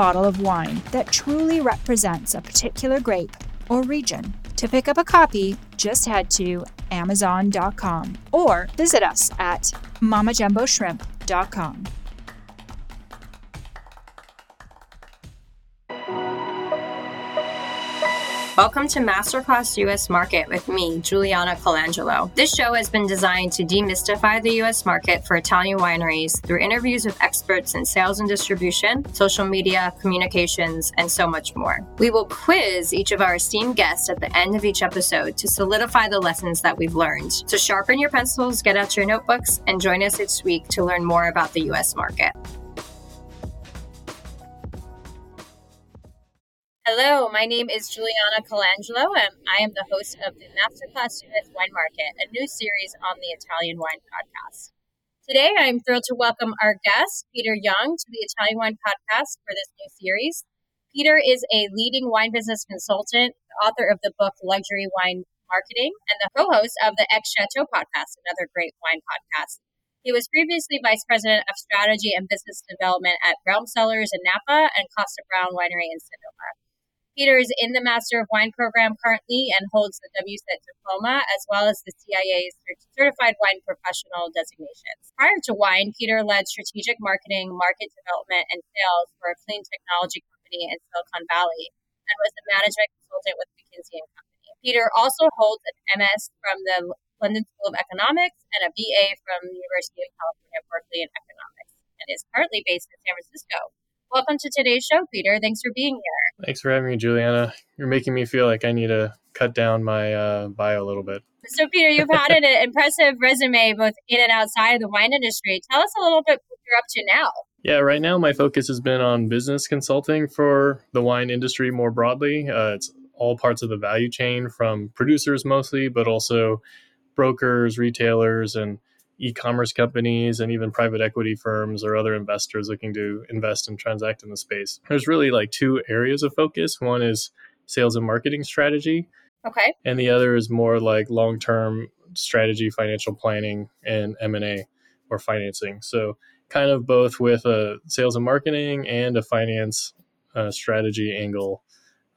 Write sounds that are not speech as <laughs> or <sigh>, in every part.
bottle of wine that truly represents a particular grape or region. To pick up a copy, just head to Amazon.com or visit us at MamaJumboShrimp.com. Welcome to Masterclass US Market with me, Juliana Colangelo. This show has been designed to demystify the US market for Italian wineries through interviews with experts in sales and distribution, social media, communications, and so much more. We will quiz each of our esteemed guests at the end of each episode to solidify the lessons that we've learned. So sharpen your pencils, get out your notebooks, and join us each week to learn more about the US market. Hello, my name is Juliana Colangelo, and I am the host of the Masterclass US Wine Market, a new series on the Italian Wine Podcast. Today, I'm thrilled to welcome our guest, Peter Yeung, to the Italian Wine Podcast for this new series. Peter is a leading wine business consultant, author of the book Luxury Wine Marketing, and the co host of the XChateau podcast, another great wine podcast. He was previously vice president of strategy and business development at Realm Cellars in Napa and Kosta Browne Winery in Sonoma. Peter is in the Master of Wine program currently and holds the WSET diploma as well as the CIA's Certified Wine Professional designations. Prior to wine, Peter led strategic marketing, market development, and sales for a clean technology company in Silicon Valley and was a management consultant with McKinsey and Company. Peter also holds an MS from the London School of Economics and a BA from the University of California, Berkeley in Economics, and is currently based in San Francisco. Welcome to today's show, Peter. Thanks for being here. Thanks for having me, Juliana. You're making me feel like I need to cut down my uh, bio a little bit. So, Peter, you've had an <laughs> impressive resume both in and outside of the wine industry. Tell us a little bit what you're up to now. Yeah, right now my focus has been on business consulting for the wine industry more broadly. Uh, it's all parts of the value chain from producers mostly, but also brokers, retailers, and e-commerce companies and even private equity firms or other investors looking to invest and transact in the space. There's really like two areas of focus. One is sales and marketing strategy. Okay. And the other is more like long-term strategy, financial planning and M&A or financing. So kind of both with a sales and marketing and a finance uh, strategy angle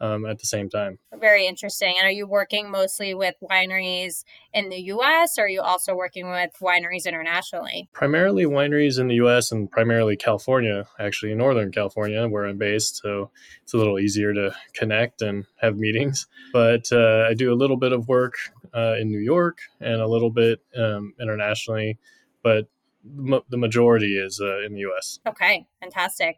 um, at the same time. Very interesting. And are you working mostly with wineries in the US or are you also working with wineries internationally? Primarily wineries in the US and primarily California, actually, Northern California, where I'm based. So it's a little easier to connect and have meetings. But uh, I do a little bit of work uh, in New York and a little bit um, internationally. But the majority is uh, in the US. Okay, fantastic.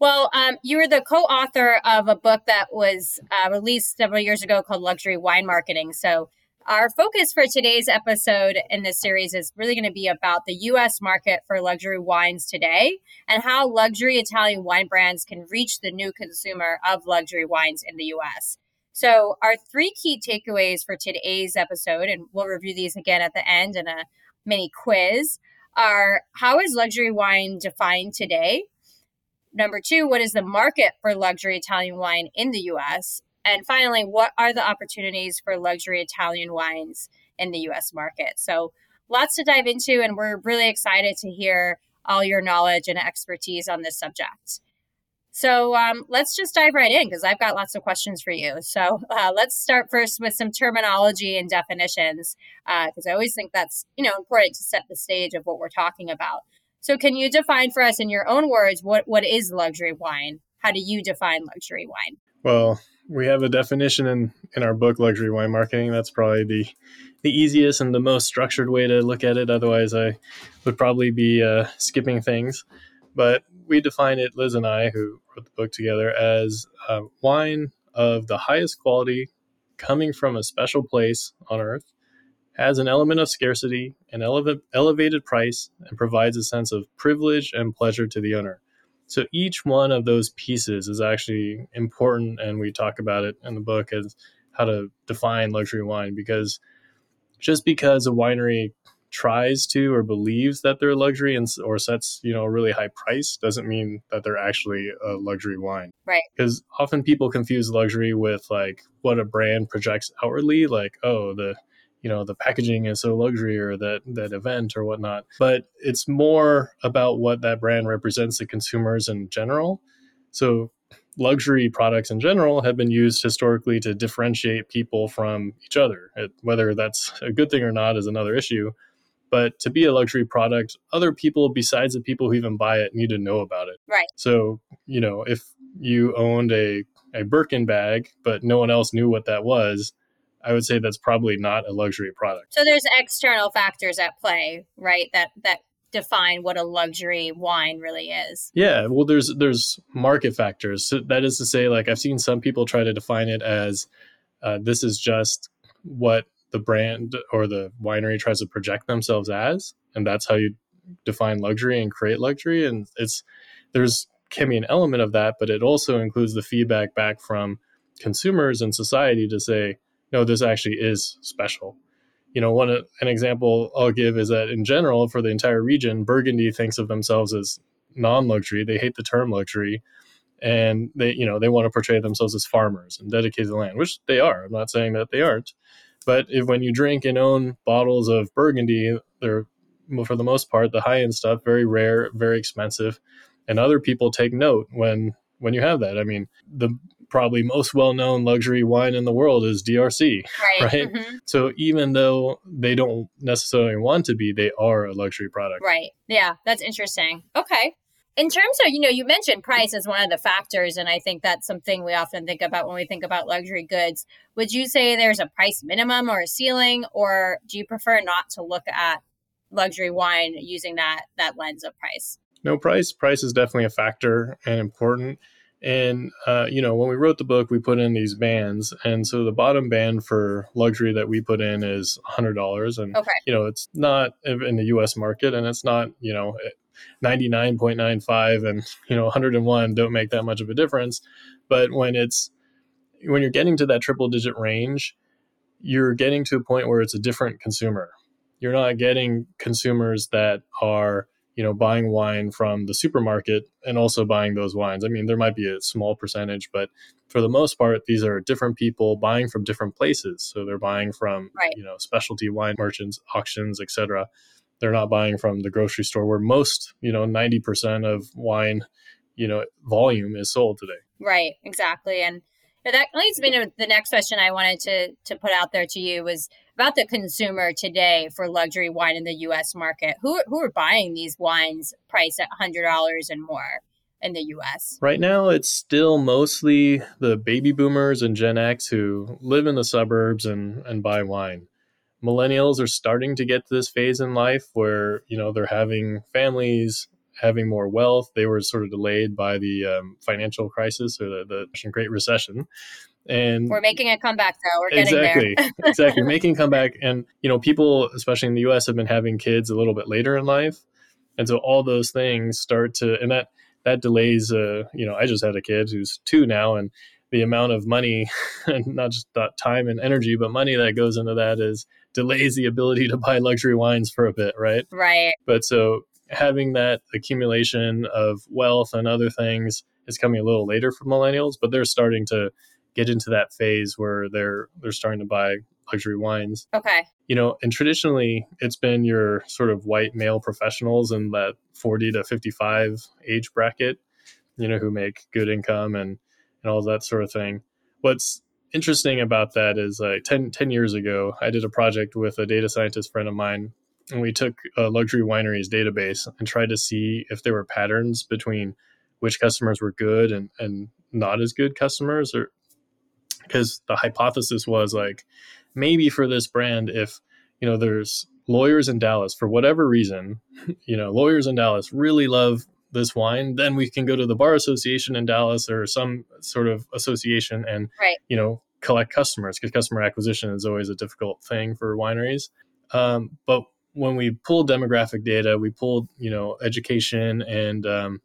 Well, um, you were the co author of a book that was uh, released several years ago called Luxury Wine Marketing. So, our focus for today's episode in this series is really going to be about the US market for luxury wines today and how luxury Italian wine brands can reach the new consumer of luxury wines in the US. So, our three key takeaways for today's episode, and we'll review these again at the end in a mini quiz, are how is luxury wine defined today? Number two, what is the market for luxury Italian wine in the US? And finally, what are the opportunities for luxury Italian wines in the US market? So, lots to dive into, and we're really excited to hear all your knowledge and expertise on this subject. So um, let's just dive right in because I've got lots of questions for you. So <laughs> uh, let's start first with some terminology and definitions because uh, I always think that's you know important to set the stage of what we're talking about. So, can you define for us in your own words what, what is luxury wine? How do you define luxury wine? Well, we have a definition in, in our book, Luxury Wine Marketing. That's probably the, the easiest and the most structured way to look at it. Otherwise, I would probably be uh, skipping things. But we define it, Liz and I, who wrote the book together, as uh, wine of the highest quality coming from a special place on earth, has an element of scarcity, an eleva- elevated price, and provides a sense of privilege and pleasure to the owner. So each one of those pieces is actually important, and we talk about it in the book as how to define luxury wine because just because a winery tries to or believes that they're a luxury and or sets you know a really high price doesn't mean that they're actually a luxury wine right because often people confuse luxury with like what a brand projects outwardly like oh the you know the packaging is so luxury or that that event or whatnot but it's more about what that brand represents to consumers in general so luxury products in general have been used historically to differentiate people from each other. It, whether that's a good thing or not is another issue. But to be a luxury product, other people besides the people who even buy it need to know about it. Right. So, you know, if you owned a, a Birkin bag, but no one else knew what that was, I would say that's probably not a luxury product. So there's external factors at play, right? That that define what a luxury wine really is. Yeah, well there's there's market factors. So that is to say like I've seen some people try to define it as uh, this is just what the brand or the winery tries to project themselves as and that's how you define luxury and create luxury and it's there's can be an element of that but it also includes the feedback back from consumers and society to say no this actually is special you know, one an example I'll give is that in general for the entire region, Burgundy thinks of themselves as non-luxury. They hate the term luxury, and they you know they want to portray themselves as farmers and dedicate the land, which they are. I'm not saying that they aren't, but if when you drink and own bottles of Burgundy, they're for the most part the high end stuff, very rare, very expensive, and other people take note when when you have that. I mean, the probably most well-known luxury wine in the world is DRC, right? right? Mm-hmm. So even though they don't necessarily want to be, they are a luxury product. Right. Yeah, that's interesting. Okay. In terms of, you know, you mentioned price as one of the factors, and I think that's something we often think about when we think about luxury goods. Would you say there's a price minimum or a ceiling, or do you prefer not to look at luxury wine using that that lens of price? No price. Price is definitely a factor and important and, uh, you know, when we wrote the book, we put in these bands. And so the bottom band for luxury that we put in is $100. And, okay. you know, it's not in the US market and it's not, you know, 99.95 and, you know, 101 don't make that much of a difference. But when it's, when you're getting to that triple digit range, you're getting to a point where it's a different consumer. You're not getting consumers that are, you know, buying wine from the supermarket and also buying those wines. I mean, there might be a small percentage, but for the most part, these are different people buying from different places. So they're buying from, right. you know, specialty wine merchants, auctions, etc. They're not buying from the grocery store where most, you know, 90% of wine, you know, volume is sold today. Right, exactly. And that leads me to the next question I wanted to to put out there to you was about the consumer today for luxury wine in the U.S. market. Who who are buying these wines priced at hundred dollars and more in the U.S. Right now, it's still mostly the baby boomers and Gen X who live in the suburbs and and buy wine. Millennials are starting to get to this phase in life where you know they're having families, having more wealth. They were sort of delayed by the um, financial crisis or the, the Great Recession. And we're making a comeback though. We're exactly, getting there. exactly. <laughs> Making comeback. And, you know, people, especially in the US, have been having kids a little bit later in life. And so all those things start to, and that, that delays, uh, you know, I just had a kid who's two now and the amount of money and <laughs> not just time and energy, but money that goes into that is delays the ability to buy luxury wines for a bit. Right. Right. But so having that accumulation of wealth and other things is coming a little later for millennials, but they're starting to get into that phase where they're they're starting to buy luxury wines. Okay. You know, and traditionally it's been your sort of white male professionals in that 40 to 55 age bracket, you know, who make good income and and all that sort of thing. What's interesting about that is like 10, 10 years ago, I did a project with a data scientist friend of mine and we took a luxury wineries database and tried to see if there were patterns between which customers were good and, and not as good customers or because the hypothesis was like maybe for this brand if you know there's lawyers in dallas for whatever reason <laughs> you know lawyers in dallas really love this wine then we can go to the bar association in dallas or some sort of association and right. you know collect customers because customer acquisition is always a difficult thing for wineries. Um, but when we pulled demographic data, we pulled you know education and um,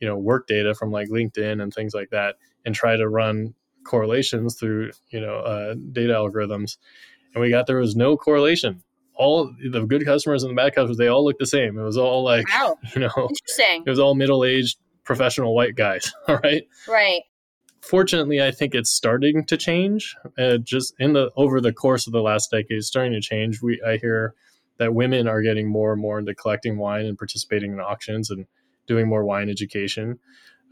you know work data from like LinkedIn and things like that, and try to run correlations through you know uh, data algorithms, and we got there was no correlation. All the good customers and the bad customers, they all looked the same. It was all like wow. <laughs> you know, interesting. It was all middle aged professional white guys. <laughs> All right. Right. Fortunately, I think it's starting to change. Uh, just in the over the course of the last decade, it's starting to change. We I hear that women are getting more and more into collecting wine and participating in auctions and doing more wine education.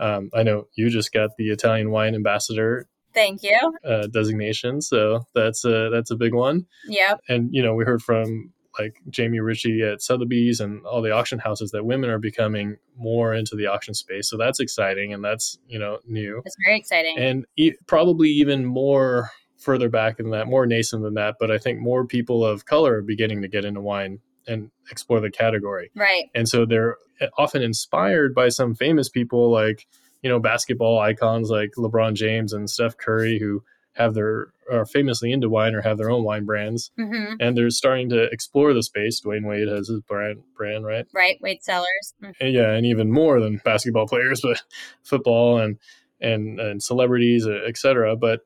Um, I know you just got the Italian wine ambassador. Thank you. Uh, designation, so that's a that's a big one. Yeah. And you know, we heard from like Jamie Ritchie at Sotheby's and all the auction houses that women are becoming more into the auction space. So that's exciting and that's you know new. It's very exciting. And e- probably even more further back than that, more nascent than that. But I think more people of color are beginning to get into wine and explore the category. Right. And so they're often inspired by some famous people like, you know, basketball icons like LeBron James and Steph Curry who have their are famously into wine or have their own wine brands. Mm-hmm. And they're starting to explore the space. Dwyane Wade has his brand brand, right? Right. Wade Cellars. Mm-hmm. And yeah, and even more than basketball players, <laughs> but football and and and celebrities, etc. But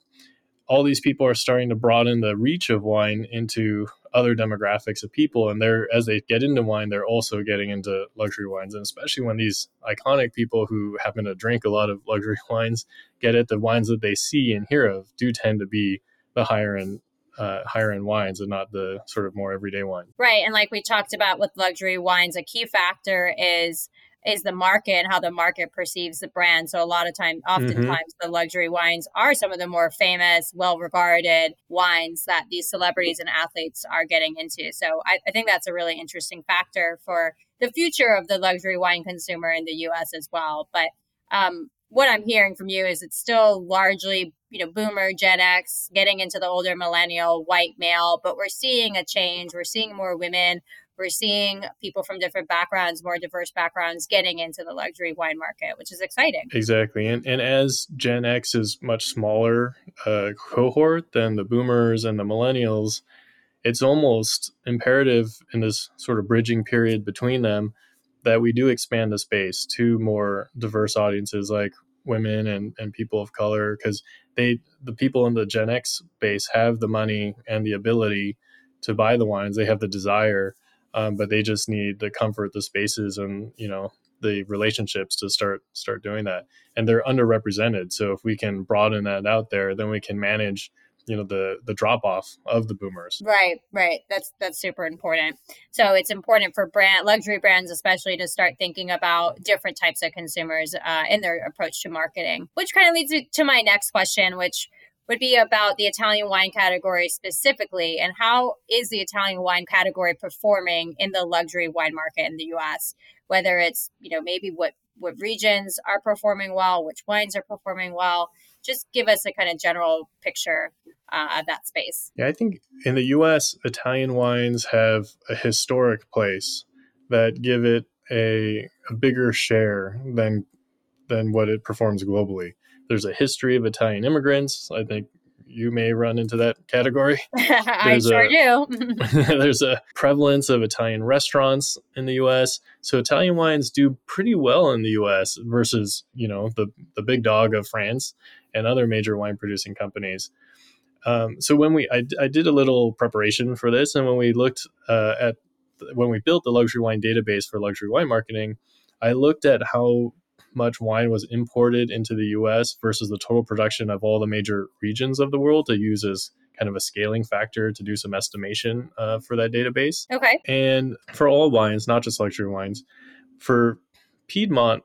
all these people are starting to broaden the reach of wine into other demographics of people and they're as they get into wine they're also getting into luxury wines. And especially when these iconic people who happen to drink a lot of luxury <laughs> wines get it the wines that they see and hear of do tend to be the higher end uh, higher end wines and not the sort of more everyday wine. Right and like we talked about with luxury wines a key factor is is the market and how the market perceives the brand. So a lot of time, oftentimes, mm-hmm. the luxury wines are some of the more famous, well-regarded wines that these celebrities and athletes are getting into. So I, I think that's a really interesting factor for the future of the luxury wine consumer in the U.S. as well. But um, what I'm hearing from you is it's still largely, you know, boomer, Gen X, getting into the older millennial, white male, but we're seeing a change. We're seeing more women we're seeing people from different backgrounds, more diverse backgrounds, getting into the luxury wine market, which is exciting. Exactly, and and as Gen X is much smaller uh, cohort than the Boomers and the Millennials, it's almost imperative in this sort of bridging period between them that we do expand the space to more diverse audiences like women and, and people of color because they the people in the Gen X base have the money and the ability to buy the wines. They have the desire um, but they just need the comfort, the spaces, and you know the relationships to start start doing that. And they're underrepresented, so if we can broaden that out there, then we can manage you know the the drop off of the boomers. Right right. That's that's super important. So it's important for brand luxury brands especially to start thinking about different types of consumers uh, in their approach to marketing which kind of leads to my next question which would be about the Italian wine category specifically and how is the Italian wine category performing in the luxury wine market in the US whether it's you know maybe what what regions are performing well which wines are performing well. Just give us a kind of general picture uh, of that space. Yeah I think in the US Italian wines have a historic place that give it a, a bigger share than than what it performs globally there's a history of Italian immigrants. I think you may run into that category. <laughs> I sure a, do. <laughs> <laughs> there's a prevalence of Italian restaurants in the U.S. So Italian wines do pretty well in the U.S. versus you know the the big dog of France and other major wine producing companies. Um, so when we I, I, did a little preparation for this, and when we looked uh, at when we built the luxury wine database for luxury wine marketing, I looked at how much wine was imported into the US versus the total production of all the major regions of the world to use as kind of a scaling factor to do some estimation uh, for that database. Okay. And for all wines, not just luxury wines, for Piedmont,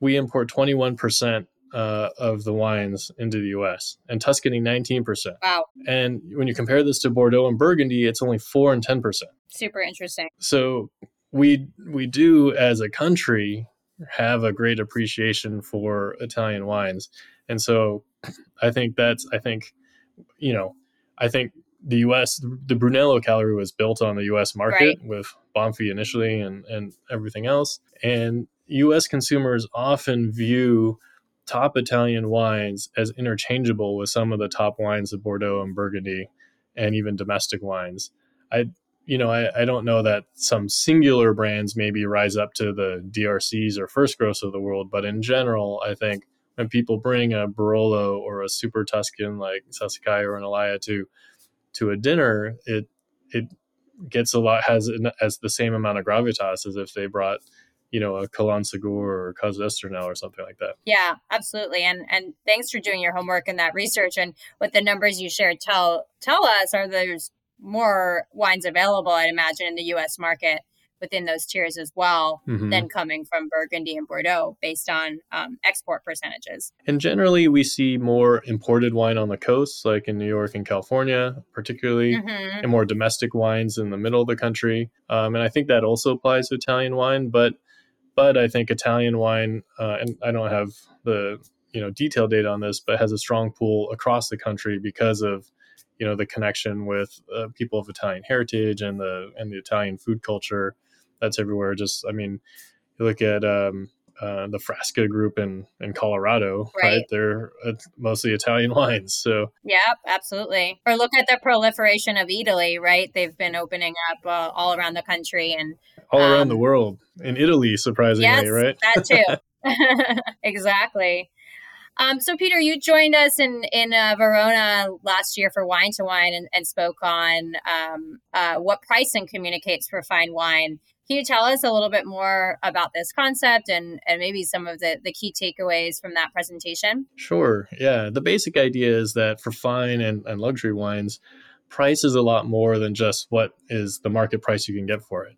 we import 21% uh, of the wines into the US and Tuscany 19%. Wow. And when you compare this to Bordeaux and Burgundy, it's only 4 and 10%. Super interesting. So we we do as a country have a great appreciation for Italian wines. And so I think that's, I think, you know, I think the US, the Brunello Gallery was built on the US market right. with Banfi initially and, and everything else. And US consumers often view top Italian wines as interchangeable with some of the top wines of Bordeaux and Burgundy and even domestic wines. I you know, I, I don't know that some singular brands maybe rise up to the DRCs or First Growths of the world, but in general, I think when people bring a Barolo or a Super Tuscan like Sassicaia or an Alaia to to a dinner, it it gets a lot has as the same amount of gravitas as if they brought you know a Calon Segur or Cos d'Estournel or something like that. Yeah, absolutely. And and thanks for doing your homework and that research and what the numbers you shared tell tell us are there's more wines available, I'd imagine, in the U.S. market within those tiers as well mm-hmm. than coming from Burgundy and Bordeaux based on um, export percentages. And generally, we see more imported wine on the coast, like in New York and California, particularly, mm-hmm. and more domestic wines in the middle of the country. Um, and I think that also applies to Italian wine, but but I think Italian wine, uh, and I don't have the you know detailed data on this, but has a strong pool across the country because of you know the connection with uh, people of Italian heritage and the and the Italian food culture that's everywhere. Just I mean, you look at um, uh, the Frasca group in in Colorado, right? right? They're uh, mostly Italian <laughs> wines. So yeah, absolutely. Or look at the proliferation of Eataly, right? They've been opening up uh, all around the country and all um, around the world. In Italy, surprisingly, yes, right? That too. <laughs> <laughs> exactly. Um, so, Peter, you joined us in in uh, Verona last year for Wine to Wine and, and spoke on um, uh, what pricing communicates for fine wine. Can you tell us a little bit more about this concept and, and maybe some of the, the key takeaways from that presentation? Sure. Yeah. The basic idea is that for fine and, and luxury wines, price is a lot more than just what is the market price you can get for it.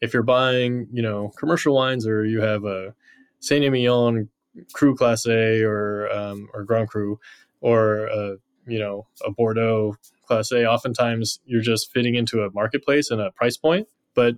If you're buying, you know, commercial wines or you have a Saint Emilion Cru Classé or um, or Grand Cru or uh, you know a Bordeaux Classé. Oftentimes, you're just fitting into a marketplace and a price point, but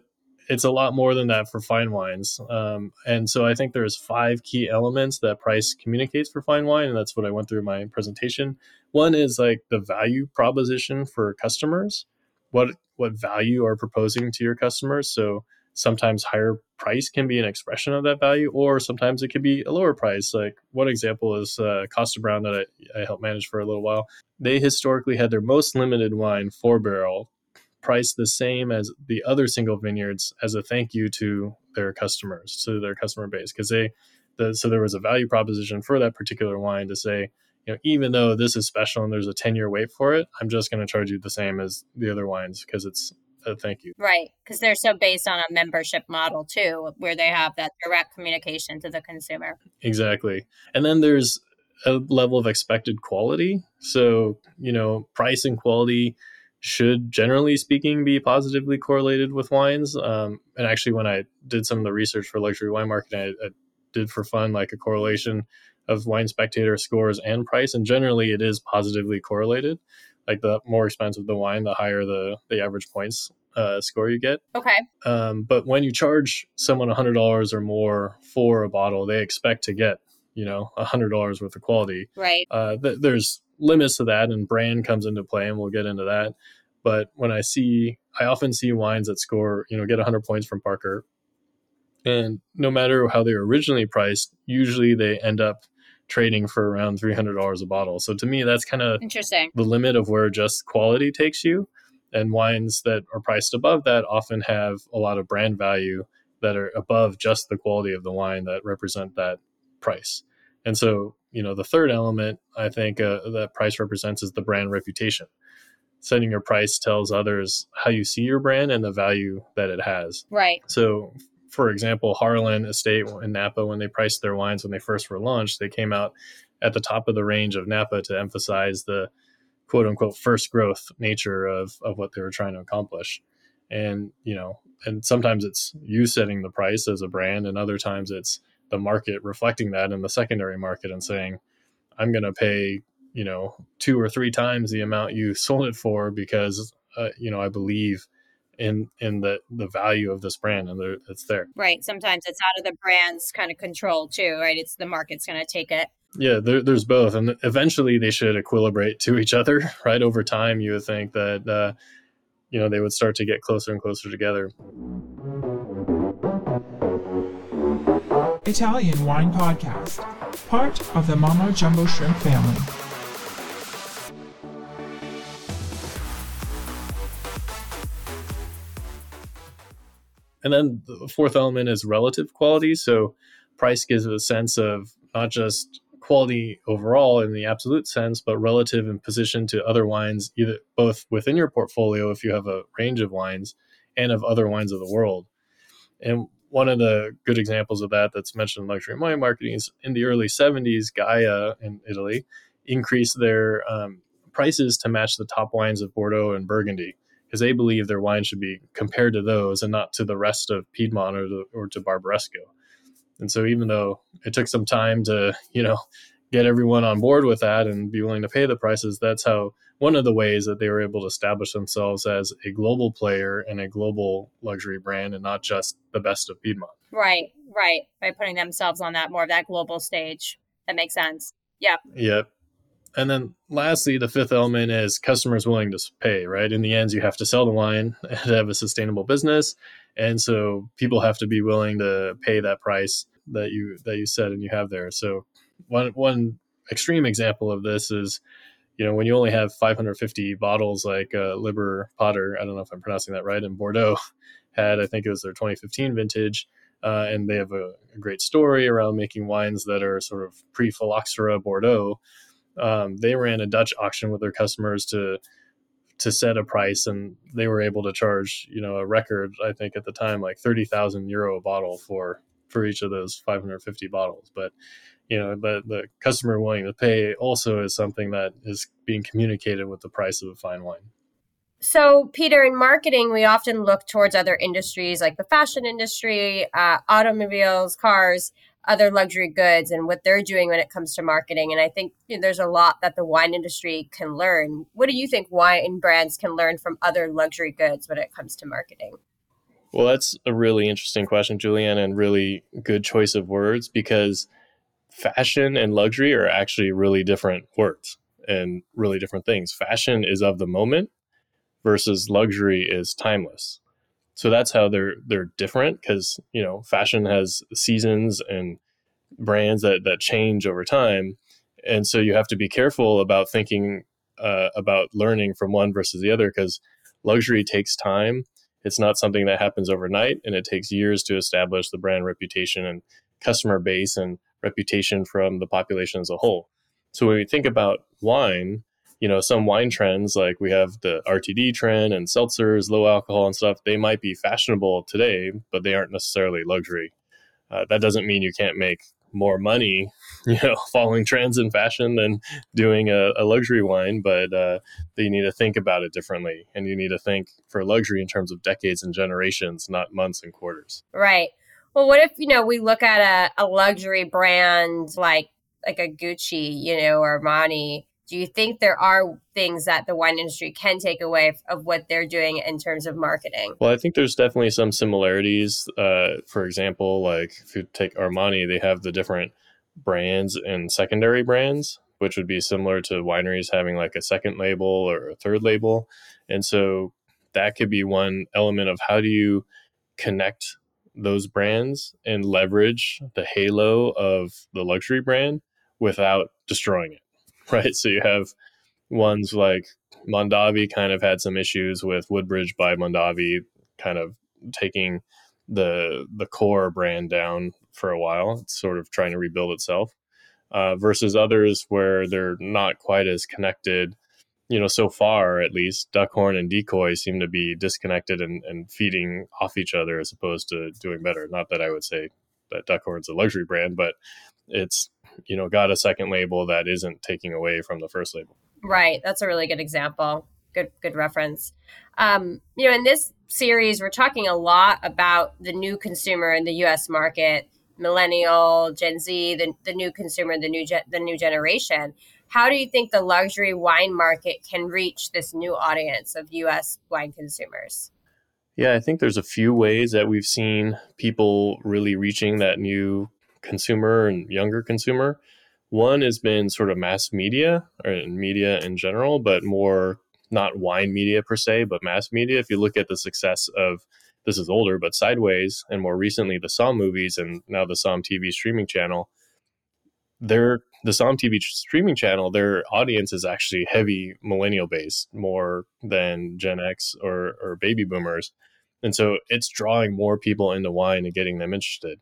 it's a lot more than that for fine wines. Um, and so I think there's five key elements that price communicates for fine wine, and that's what I went through in my presentation. One is like the value proposition for customers. What what value are proposing to your customers? So sometimes higher price can be an expression of that value, or sometimes it could be a lower price. Like one example is uh, Kosta Browne that I, I helped manage for a little while. They historically had their most limited wine, four barrel, priced the same as the other single vineyards as a thank you to their customers, to their customer base, because they, the, so there was a value proposition for that particular wine to say, you know, even though this is special and there's a 10 year wait for it, I'm just going to charge you the same as the other wines because it's uh, thank you. Right. Because they're so based on a membership model too, where they have that direct communication to the consumer. Exactly. And then there's a level of expected quality. So, you know, price and quality should generally speaking be positively correlated with wines. Um, and actually, when I did some of the research for luxury wine marketing, I, I did for fun like a correlation of wine spectator scores and price. And generally, it is positively correlated like the more expensive the wine, the higher the the average points uh, score you get. Okay. Um, but when you charge someone hundred dollars or more for a bottle, they expect to get you know hundred dollars worth of quality. Right. Uh, th- there's limits to that, and brand comes into play, and we'll get into that. But when I see, I often see wines that score, you know, get 100 points from Parker, and no matter how they were originally priced, usually they end up trading for around $300 a bottle. So to me, that's kind of interesting. The limit of where just quality takes you. And wines that are priced above that often have a lot of brand value that are above just the quality of the wine that represent that price. And so, you know, the third element I think uh, that price represents is the brand reputation. Setting your price tells others how you see your brand and the value that it has. Right. So, for example, Harlan Estate in Napa, when they priced their wines when they first were launched, they came out at the top of the range of Napa to emphasize the quote unquote first growth nature of, of what they were trying to accomplish. And, you know, and sometimes it's you setting the price as a brand, and other times it's the market reflecting that in the secondary market and saying, I'm going to pay, you know, two or three times the amount you <laughs> sold it for because, uh, you know, I believe in in the the value of this brand and it's there. Right. Sometimes it's out of the brand's kind of control too right? It's the market's going to take it yeah there, there's both and eventually they should equilibrate to each other <laughs> right over time you would think that uh, you know they would start to get closer and closer together italian wine podcast part of the Mama Jumbo Shrimp family. And then the fourth element is relative quality. So price gives a sense of not just quality overall in the absolute sense, but relative in position to other wines, either both within your portfolio if you have a range of wines and of other wines of the world. And one of the good examples of that that's mentioned in luxury wine marketing is in the early 70s, Gaja in Italy increased their um, prices to match the top wines of Bordeaux and Burgundy because they believe their wine should be compared to those and not to the rest of Piedmont or, or to Barbaresco. And so even though it took some time to, you know, get everyone on board with that and be willing to pay the prices, that's how one of the ways that they were able to establish themselves as a global player and a global luxury brand and not just the best of Piedmont. Right, right. By putting themselves on that more of that global stage. That makes sense. Yep. Yep. And then lastly, the fifth element is customers willing to pay, right? In the end, you have to sell the wine <laughs> and have a sustainable business. And so people have to be willing to pay that price that you that you said and you have there. So one one extreme example of this is, you know, when you only have 550 bottles like uh, Liber Pater, I don't know if I'm pronouncing that right, in Bordeaux <laughs> had, I think it was their 2015 vintage. Uh, and they have a, a, great story around making wines that are sort of pre-phylloxera Bordeaux um, they ran a Dutch auction with their customers to to set a price, and they were able to charge you know a record I think at the time like thirty thousand euro a bottle for for each of those 550 bottles. But you know, the the customer willing to pay also is something that is being communicated with the price of a fine wine. So, Peter, in marketing, we often look towards other industries like the fashion industry, uh, automobiles, cars, other luxury goods and what they're doing when it comes to marketing. And I think you know, there's a lot that the wine industry can learn. What do you think wine brands can learn from other luxury goods when it comes to marketing? Well, that's a really interesting question, Julianne, and really good choice of words because fashion and luxury are actually really different words and really different things. Fashion is of the moment versus luxury is timeless so that's how they're they're different because you know fashion has seasons and brands that that change over time. And so you have to be careful about thinking uh, about learning from one versus the other because luxury takes time. It's not something that happens overnight and it takes years to establish the brand reputation and customer base and reputation from the population as a whole. So when we think about wine you know, some wine trends, like we have the RTD trend and seltzers, low alcohol and stuff, they might be fashionable today, but they aren't necessarily luxury. Uh, that doesn't mean you can't make more money, <laughs> you know, following trends in fashion than doing a, a luxury wine, but uh, you need to think about it differently. And you need to think for luxury in terms of decades and generations, not months and quarters. Right. Well, what if, you know, we look at a, a luxury brand like like a Gucci, you know, or Armani, do you think there are things that the wine industry can take away of what they're doing in terms of marketing? Well, I think there's definitely some similarities. Uh, for example, like if you take Armani, they have the different brands and secondary brands, which would be similar to wineries having like a second label or a third label. And so that could be one element of how do you connect those brands and leverage the halo of the luxury brand without destroying it <laughs> right? So you have ones like Mondavi kind of had some issues with Woodbridge by Mondavi kind of taking the the core brand down for a while. It's sort of trying to rebuild itself. Uh, versus others where they're not quite as connected. You know, so far at least, Duckhorn and Decoy seem to be disconnected and, and feeding off each other as opposed to doing better. Not that I would say that Duckhorn's a luxury brand, but it's you know got a second label that isn't taking away from the first label. Right. That's a really good example. Good good reference. Um, you know in this series we're talking a lot about the new consumer in the us market millennial gen z the, the new consumer the new ge- the new generation. How do you think the luxury wine market can reach this new audience of us wine consumers? Yeah, I think there's a few ways that we've seen people really reaching that new consumer and younger consumer. One has been sort of mass media or media in general, but more not wine media per se, but mass media. If you look at the success of this is older, but Sideways, and more recently the Somm movies, and now the Somm TV streaming channel, their the Somm TV streaming channel, their audience is actually heavy millennial based, more than Gen X or or baby boomers, and so it's drawing more people into wine and getting them interested.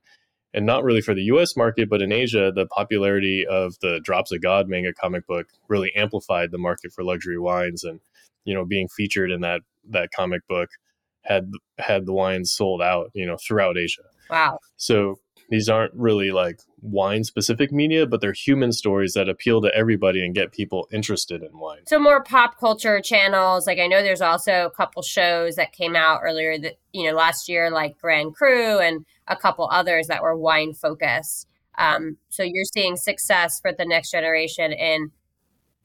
And not really for the U.S. market, but in Asia, the popularity of the Drops of God manga comic book really amplified the market for luxury wines, and you know, being featured in that that comic book had had the wines sold out, you know, throughout Asia. Wow. So these aren't really like wine specific media, but they're human stories that appeal to everybody and get people interested in wine. So more pop culture channels. Like I know there's also a couple shows that came out earlier that you know last year, like Grand Cru and a couple others that were wine focused. Um, so you're seeing success for the next generation in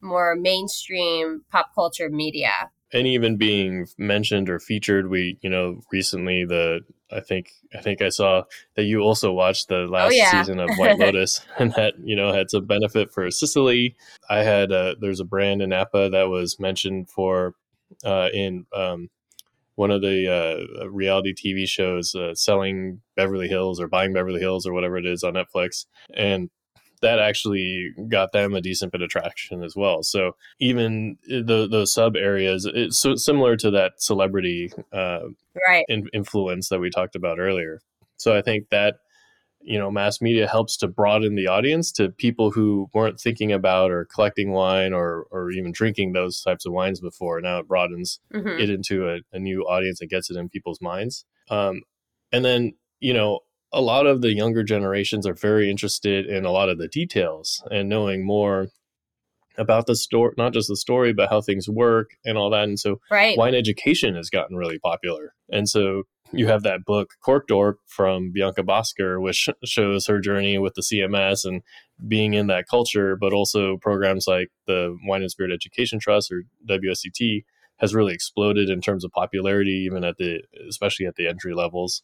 more mainstream pop culture media and even being mentioned or featured we you know recently the i think i think i saw that you also watched the last oh, yeah. season of white <laughs> lotus <laughs> and that you know had some benefit for sicily i had a, there's a brand in napa that was mentioned for uh, in um, one of the uh, reality tv shows uh, selling beverly hills or buying beverly hills or whatever it is on netflix and that actually got them a decent bit of traction as well. So even the those sub areas, it's so similar to that celebrity uh, right in, influence that we talked about earlier. So I think that you know mass media helps to broaden the audience to people who weren't thinking about or collecting wine or or even drinking those types of wines before. Now it broadens mm-hmm. it into a, a, new audience and gets it in people's minds. Um, and then you know a lot of the younger generations are very interested in a lot of the details and knowing more about the story, not just the story, but how things work and all that. And so right. wine education has gotten really popular. And so you have that book, Cork Dork from Bianca Bosker, which <laughs> shows her journey with the CMS and being in that culture, but also programs like the Wine and Spirit Education Trust or WSET has really exploded in terms of popularity, even at the, especially at the entry levels.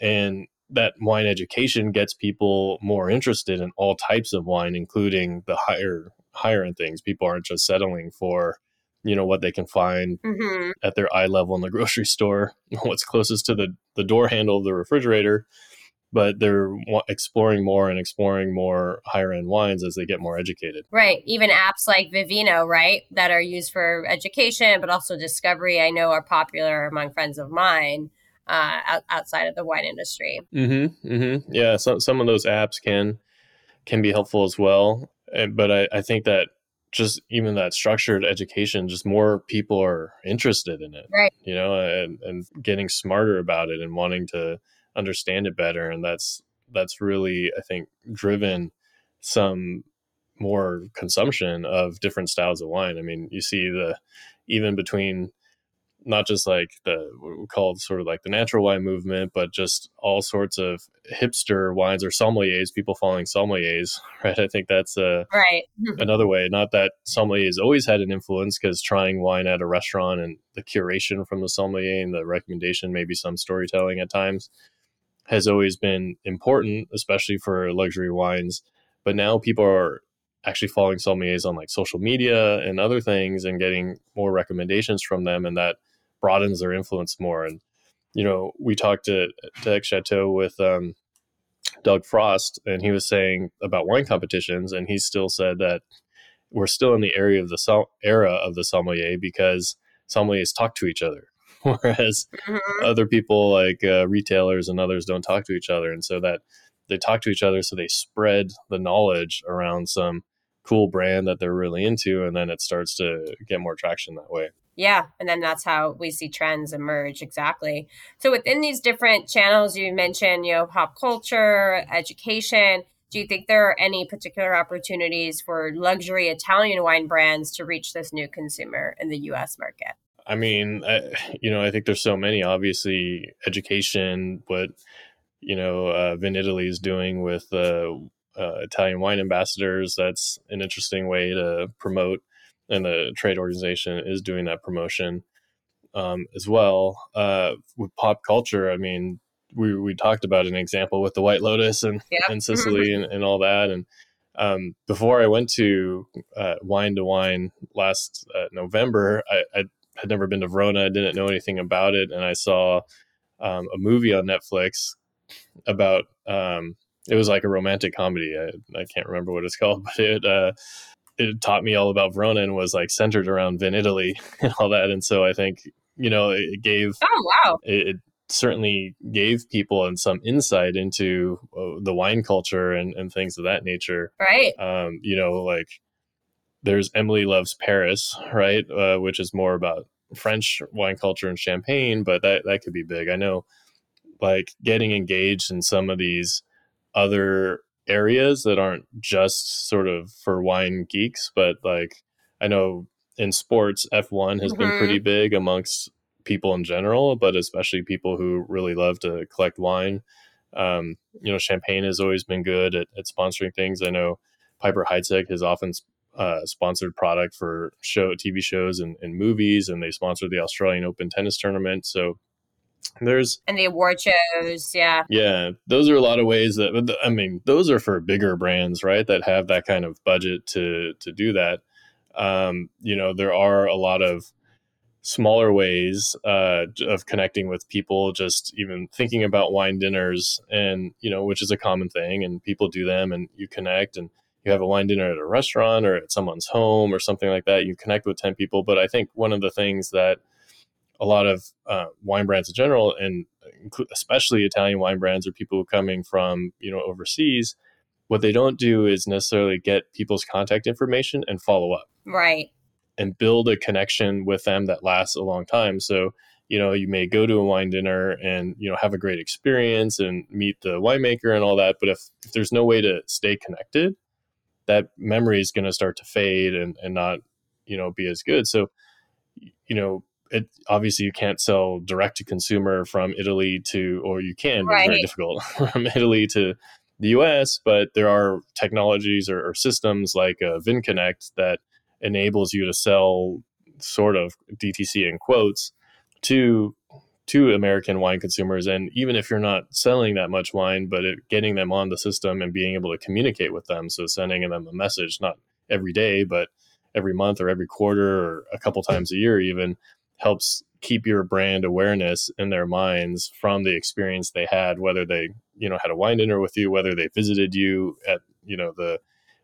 And that wine education gets people more interested in all types of wine, including the higher higher end things. People aren't just settling for you know what they can find mm-hmm. at their eye level in the <laughs> grocery store, what's closest to the the door handle of the refrigerator. But they're exploring more and exploring more higher end wines as they get more educated. Right. Even apps like Vivino, right, that are used for education, but also discovery, I know are popular among friends of mine uh, out, outside of the wine industry. Mm-hmm, mm-hmm. Yeah, so, some of those apps can can be helpful as well. But I, I think that just even that structured education, just more people are interested in it, right? You know, and, and getting smarter about it and wanting to understand it better, and that's that's really I think driven some more consumption of different styles of wine. I mean, you see the even between not just like the what we call sort of like the natural wine movement, but just all sorts of hipster wines or sommeliers, people following sommeliers, <laughs> right? I think that's uh, right another way. Not that sommeliers always had an influence, because trying wine at a restaurant and the curation from the sommelier and the recommendation, maybe some storytelling at times, has always been important, especially for luxury wines. But now people are actually following sommeliers on like social media and other things and getting more recommendations from them and that broadens their influence more. And you know, we talked to to Chateau with um, Doug Frost, and he was saying about wine competitions, and he still said that we're still in the area of the som- era of the sommelier because sommeliers talk to each other, <laughs> whereas mm-hmm. other people like uh, retailers and others don't talk to each other, and so that they talk to each other, so they spread the knowledge around some cool brand that they're really into, and then it starts to get more traction that way. Yeah, and then that's how we see trends emerge exactly. So within these different channels you mentioned, you know, pop culture, education, do you think there are any particular opportunities for luxury Italian wine brands to reach this new consumer in the US market? I mean, I, you know, I think there's so many. Obviously, education, what you know, uh, Vinitaly is doing with uh, uh, Italian wine ambassadors. That's an interesting way to promote and the trade organization is doing that promotion um, as well. Uh, with pop culture, I mean, we, we talked about an example with the White Lotus and, yep. and Sicily and, and all that. And um, before I went to uh, Wine to Wine last uh, November, I, I, had never been to Verona. I didn't know anything about it. And I saw um, a movie on Netflix about um, it was like a romantic comedy. I, I can't remember what it's called, <laughs> but it uh, it taught me all about Verona and was like centered around Vinitaly <laughs> and all that. And so I think you know it gave oh wow it, it certainly gave people and some insight into uh, the wine culture and, and things of that nature. right Um, you know, like there's Emily Loves Paris, right? Uh, which is more about French wine culture and champagne, but that, that could be big. I know like getting engaged in some of these other areas that aren't just sort of for wine geeks, but like I know in sports, F1 has been Mhm. pretty big amongst people in general, but especially people who really love to collect wine. Um, you know, champagne has always been good at, at sponsoring things. I know Piper Heidsieck has often uh, sponsored product for show TV shows and, and movies, and they sponsored the Australian Open tennis tournament. So there's and the award shows yeah yeah, those are a lot of ways that I mean, those are for bigger brands, right? That have that kind of budget to to do that. Um, you know, there are a lot of smaller ways uh, of connecting with people. Just even thinking about wine dinners, and you know, which is a common thing, and people do them, and you connect, and you have a wine dinner at a restaurant or at someone's home or something like that. You connect with ten people. But I think one of the things that a lot of uh, wine brands in general, and especially Italian wine brands, or people coming from you know overseas. What they don't do is necessarily get people's contact information and follow up right and build a connection with them that lasts a long time. So, you know, you may go to a wine dinner and, you know, have a great experience and meet the winemaker and all that. But if, if there's no way to stay connected, that memory is going to start to fade and, and not, you know, be as good. So, you know, it obviously you can't sell direct to consumer from Italy to, or you can, but it's very difficult <laughs> from Italy to the US. But there are technologies or, or systems like uh, VinConnect that enables you to sell sort of DTC in quotes to to American wine consumers. And even if you're not selling that much wine, but it, getting them on the system and being able to communicate with them, so sending them a message not every day, but every month or every quarter or a couple times a year, even helps keep your brand awareness in their minds from the experience they had, whether they you know had a wine dinner with you, whether they visited you at you know the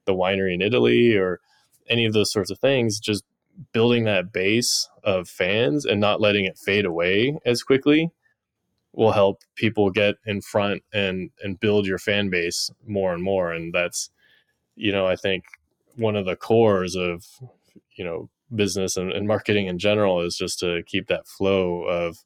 the winery in Italy or any of those sorts of things, just building that base of fans and not letting it fade away as quickly will help people get in front and and build your fan base more and more. And that's you know i think one of the cores of you know business and, and marketing in general is just to keep that flow of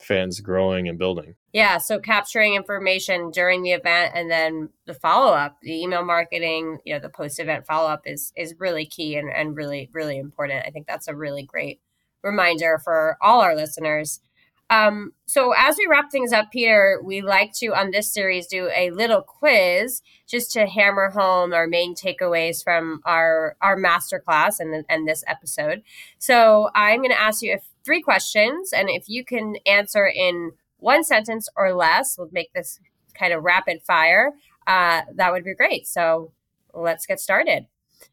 fans growing and building Yeah, so capturing information during the event and then the follow up, the email marketing, you know, the post event follow up is is really key and, and really, really important. I think that's a really great reminder for all our listeners. Um, so as we wrap things up, Peter, we like to on this series do a little quiz just to hammer home our main takeaways from our our masterclass and and this episode. So I'm going to ask you if three questions, and if you can answer in one sentence or less, we'll make this kind of rapid fire. Uh, that would be great. So let's get started.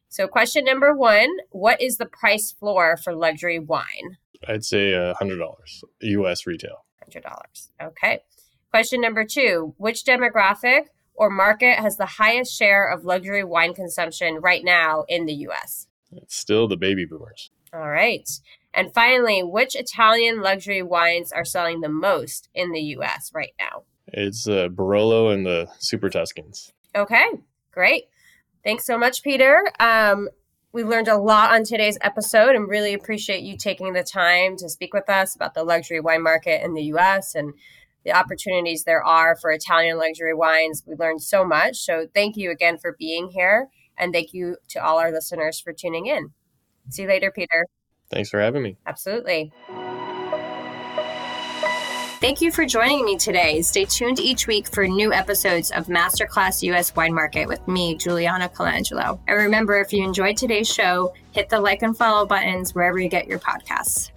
So, question number one What is the price floor for luxury wine? I'd say a hundred dollars us retail $100. Okay. Question number two Which demographic or market has the highest share of luxury wine consumption right now in the US? it's still the baby boomers All right. And finally, which Italian luxury wines are selling the most in the US right now? it's uh, barolo and the super tuscans Okay, great. Thanks so much, Peter. Um, we learned a lot on today's episode and really appreciate you taking the time to speak with us about the luxury wine market in the US and the opportunities there are for Italian luxury wines. We learned so much. So thank you again for being here. And thank you to all our listeners for tuning in. See you later, Peter. thanks for having me Absolutely. Thank you for joining me today. Stay tuned each week for new episodes of Masterclass US Wine Market with me, Juliana Colangelo. And remember, if you enjoyed today's show, hit the like and follow buttons wherever you get your podcasts.